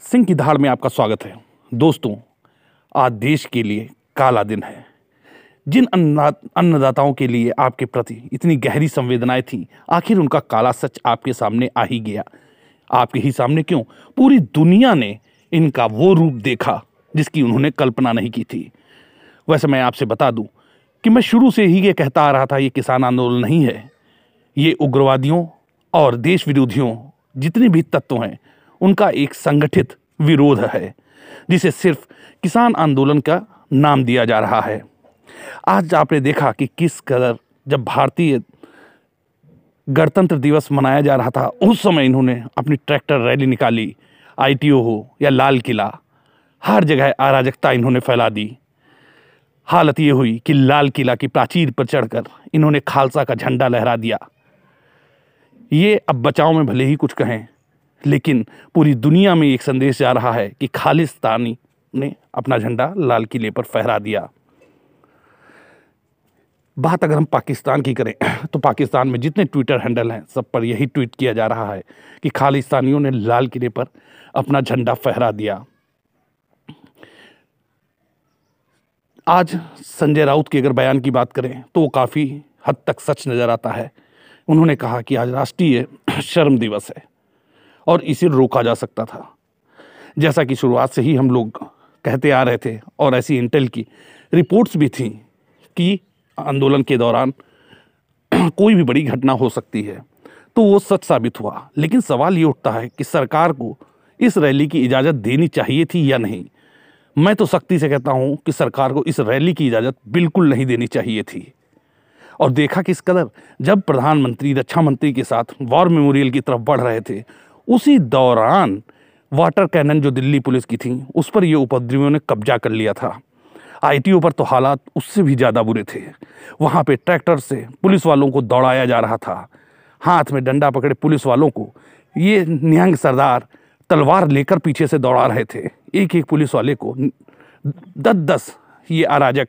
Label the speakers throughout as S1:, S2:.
S1: सिंह की धाड़ में आपका स्वागत है। दोस्तों, आज देश के लिए काला दिन है। जिन अन्नदाताओं के लिए आपके प्रति इतनी गहरी संवेदनाएँ थी, आखिर उनका काला सच आपके सामने आ ही गया। आपके ही सामने क्यों? पूरी दुनिया ने इनका वो रूप देखा, जिसकी उन्होंने कल्पना नहीं की थी। वैसे मैं आपसे बता दूँ कि मैं शुरू से ही ये कहता आ रहा था, ये किसान आंदोलन नहीं है। ये उग्रवादियों और देश विरोधियों जितने भी तत्व हैं उनका एक संगठित विरोध है, जिसे सिर्फ़ किसान आंदोलन का नाम दिया जा रहा है। आज आपने देखा कि किस कदर जब भारतीय गणतंत्र दिवस मनाया जा रहा था, उस समय इन्होंने अपनी ट्रैक्टर रैली निकाली, आईटीओ हो या लाल किला, हर जगह अराजकता इन्होंने फैला दी। हालत ये हुई कि लाल किला की प्राचीर पर चढ़कर इन्होंने खालसा का झंडा लहरा दिया। ये अब बचाव में भले ही कुछ कहें लेकिन पूरी दुनिया में एक संदेश जा रहा है कि खालिस्तानी ने अपना झंडा लाल किले पर फहरा दिया। बात अगर हम पाकिस्तान की करें तो पाकिस्तान में जितने ट्विटर हैंडल हैं, सब पर यही ट्वीट किया जा रहा है कि खालिस्तानियों ने लाल किले पर अपना झंडा फहरा दिया। आज संजय राउत के अगर बयान की बात करें तो वो काफ़ी हद तक सच नज़र आता है। उन्होंने कहा कि आज राष्ट्रीय शर्म दिवस है। और इसे रोका जा सकता था। जैसा कि शुरुआत से ही हम लोग कहते आ रहे थे और ऐसी इंटेल की रिपोर्ट्स भी थी कि आंदोलन के दौरान कोई भी बड़ी घटना हो सकती है तो वो सच साबित हुआ। लेकिन सवाल ये उठता है कि सरकार को इस रैली की इजाज़त देनी चाहिए थी या नहीं? मैं तो सख्ती से कहता हूँ कि सरकार को इस रैली की इजाज़त बिल्कुल नहीं देनी चाहिए थी। और देखा किस कदर जब प्रधानमंत्री रक्षा मंत्री के साथ वॉर मेमोरियल की तरफ़ बढ़ रहे थे उसी दौरान वाटर कैनन जो दिल्ली पुलिस की थी, उस पर ये उपद्रवियों ने कब्जा कर लिया था। आईटीओ पर तो हालात उससे भी ज़्यादा बुरे थे। वहाँ पे ट्रैक्टर से पुलिस वालों को दौड़ाया जा रहा था। हाथ में डंडा पकड़े पुलिस वालों को ये निहंग सरदार तलवार लेकर पीछे से दौड़ा रहे थे। एक एक पुलिस वाले को दस दस ये अराजक,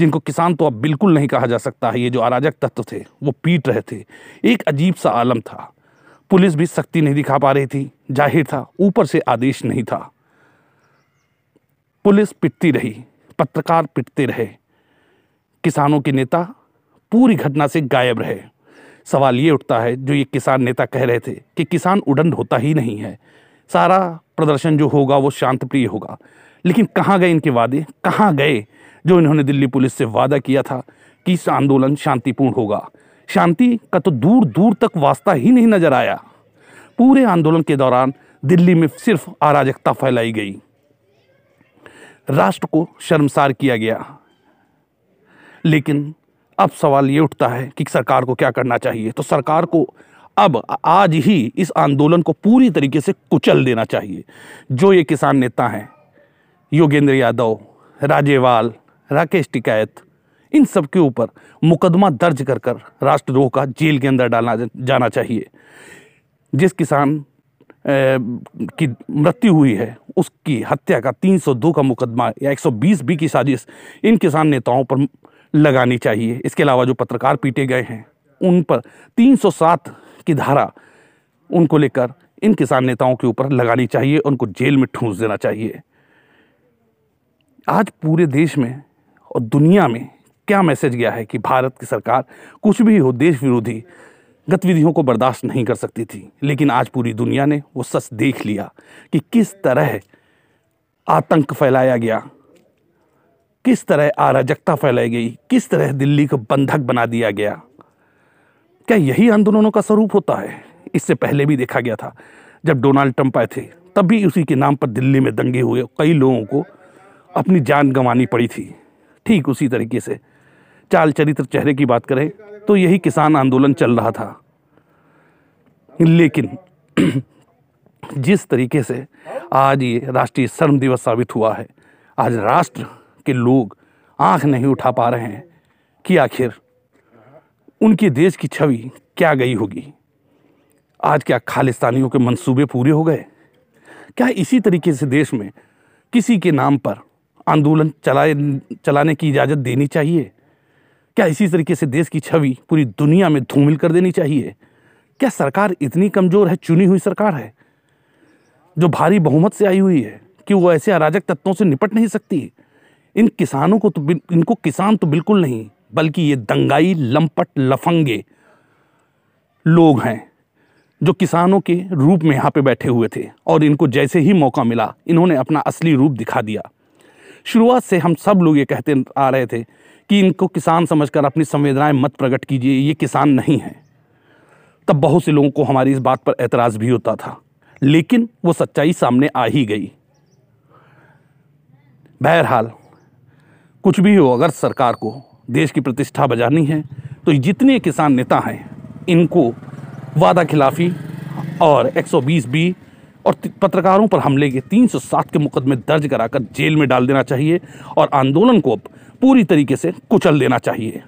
S1: जिनको किसान तो अब बिल्कुल नहीं कहा जा सकता है, ये जो अराजक तत्व थे, वो पीट रहे थे। एक अजीब सा आलम था। पुलिस भी सख्ती नहीं दिखा पा रही थी। ज़ाहिर था, ऊपर से आदेश नहीं था। पुलिस पिटती रही, पत्रकार पिटते रहे। किसानों के नेता पूरी घटना से गायब रहे। सवाल ये उठता है, जो ये किसान नेता कह रहे थे कि किसान उडंड होता ही नहीं है। सारा प्रदर्शन जो होगा, वो शांत प्रिय होगा। लेकिन कहाँ गए इनके वादे? कहाँ गए जो इन्होंने दिल्ली पुलिस से वादा किया था कि इस आंदोलन शांतिपूर्ण होगा? शांति का तो दूर दूर तक वास्ता ही नहीं नज़र आया। पूरे आंदोलन के दौरान दिल्ली में सिर्फ़ अराजकता फैलाई गई। राष्ट्र को शर्मसार किया गया। लेकिन अब सवाल ये उठता है कि सरकार को क्या करना चाहिए? तो सरकार को अब आज ही इस आंदोलन को पूरी तरीके से कुचल देना चाहिए। जो ये किसान नेता हैं, योगेंद्र यादव, राजेवाल, राकेश टिकैत इन सब के ऊपर मुकदमा दर्ज कर कर राष्ट्रद्रोह का जेल के अंदर डालना जाना चाहिए। जिस किसान की मृत्यु हुई है, उसकी हत्या का 302 का मुकदमा या 120 बी की साजिश इन किसान नेताओं पर लगानी चाहिए। इसके अलावा जो पत्रकार पीटे गए हैं, उन पर 307 की धारा उनको लेकर इन किसान नेताओं के ऊपर लगानी चाहिए, उनको जेल में ठूंस देना चाहिए। आज पूरे देश में और दुनिया में क्या मैसेज गया है कि भारत की सरकार कुछ भी हो, देश विरोधी गतिविधियों को बर्दाश्त नहीं कर सकती थी। लेकिन आज पूरी दुनिया ने वो सच देख लिया कि किस तरह आतंक फैलाया गया, किस तरह अराजकता फैलाई गई, किस तरह दिल्ली को बंधक बना दिया गया। क्या यही आंदोलनों का स्वरूप होता है? इससे पहले भी देखा गया था, जब डोनाल्ड ट्रंप आए थे, तब भी उसी के नाम पर दिल्ली में दंगे हुए कई लोगों को अपनी जान गंवानी पड़ी थी। ठीक उसी तरीके से चाल चरित्र चेहरे की बात करें तो यही किसान आंदोलन चल रहा था। लेकिन जिस तरीके से आज ये राष्ट्रीय श्रम दिवस साबित हुआ है, आज राष्ट्र के लोग आँख नहीं उठा पा रहे हैं कि आखिर उनके देश की छवि क्या गई होगी। आज क्या खालिस्तानियों के मंसूबे पूरे हो गए? क्या इसी तरीके से देश में किसी के नाम पर आंदोलन चलाए, चलाने की इजाज़त देनी चाहिए? क्या इसी तरीके से देश की छवि पूरी दुनिया में धूमिल कर देनी चाहिए? क्या सरकार इतनी कमज़ोर है, चुनी हुई सरकार है, जो भारी बहुमत से आई हुई है, कि वो ऐसे अराजक तत्वों से निपट नहीं सकती? इन किसानों को तो इनको किसान तो बिल्कुल नहीं, बल्कि ये दंगाई, लंपट, लफंगे लोग हैं, जो किसानों के रूप में यहाँ पे बैठे हुए थे, और इनको जैसे ही मौका मिला, इन्होंने अपना असली रूप दिखा दिया। शुरुआत से हम सब लोग ये कहते आ रहे थे कि इनको किसान समझकर अपनी संवेदनाएँ मत प्रकट कीजिए, ये किसान नहीं है। तब बहुत से लोगों को हमारी इस बात पर एतराज़ भी होता था। लेकिन वो सच्चाई सामने आ ही गई। बहरहाल, कुछ भी हो, अगर सरकार को देश की प्रतिष्ठा बजानी है तो जितने किसान नेता हैं, इनको वादा खिलाफी और 120 बी और पत्रकारों पर हमले के 307 के मुकदमे दर्ज कराकर जेल में डाल देना चाहिए और आंदोलन को पूरी तरीके से कुचल देना चाहिए।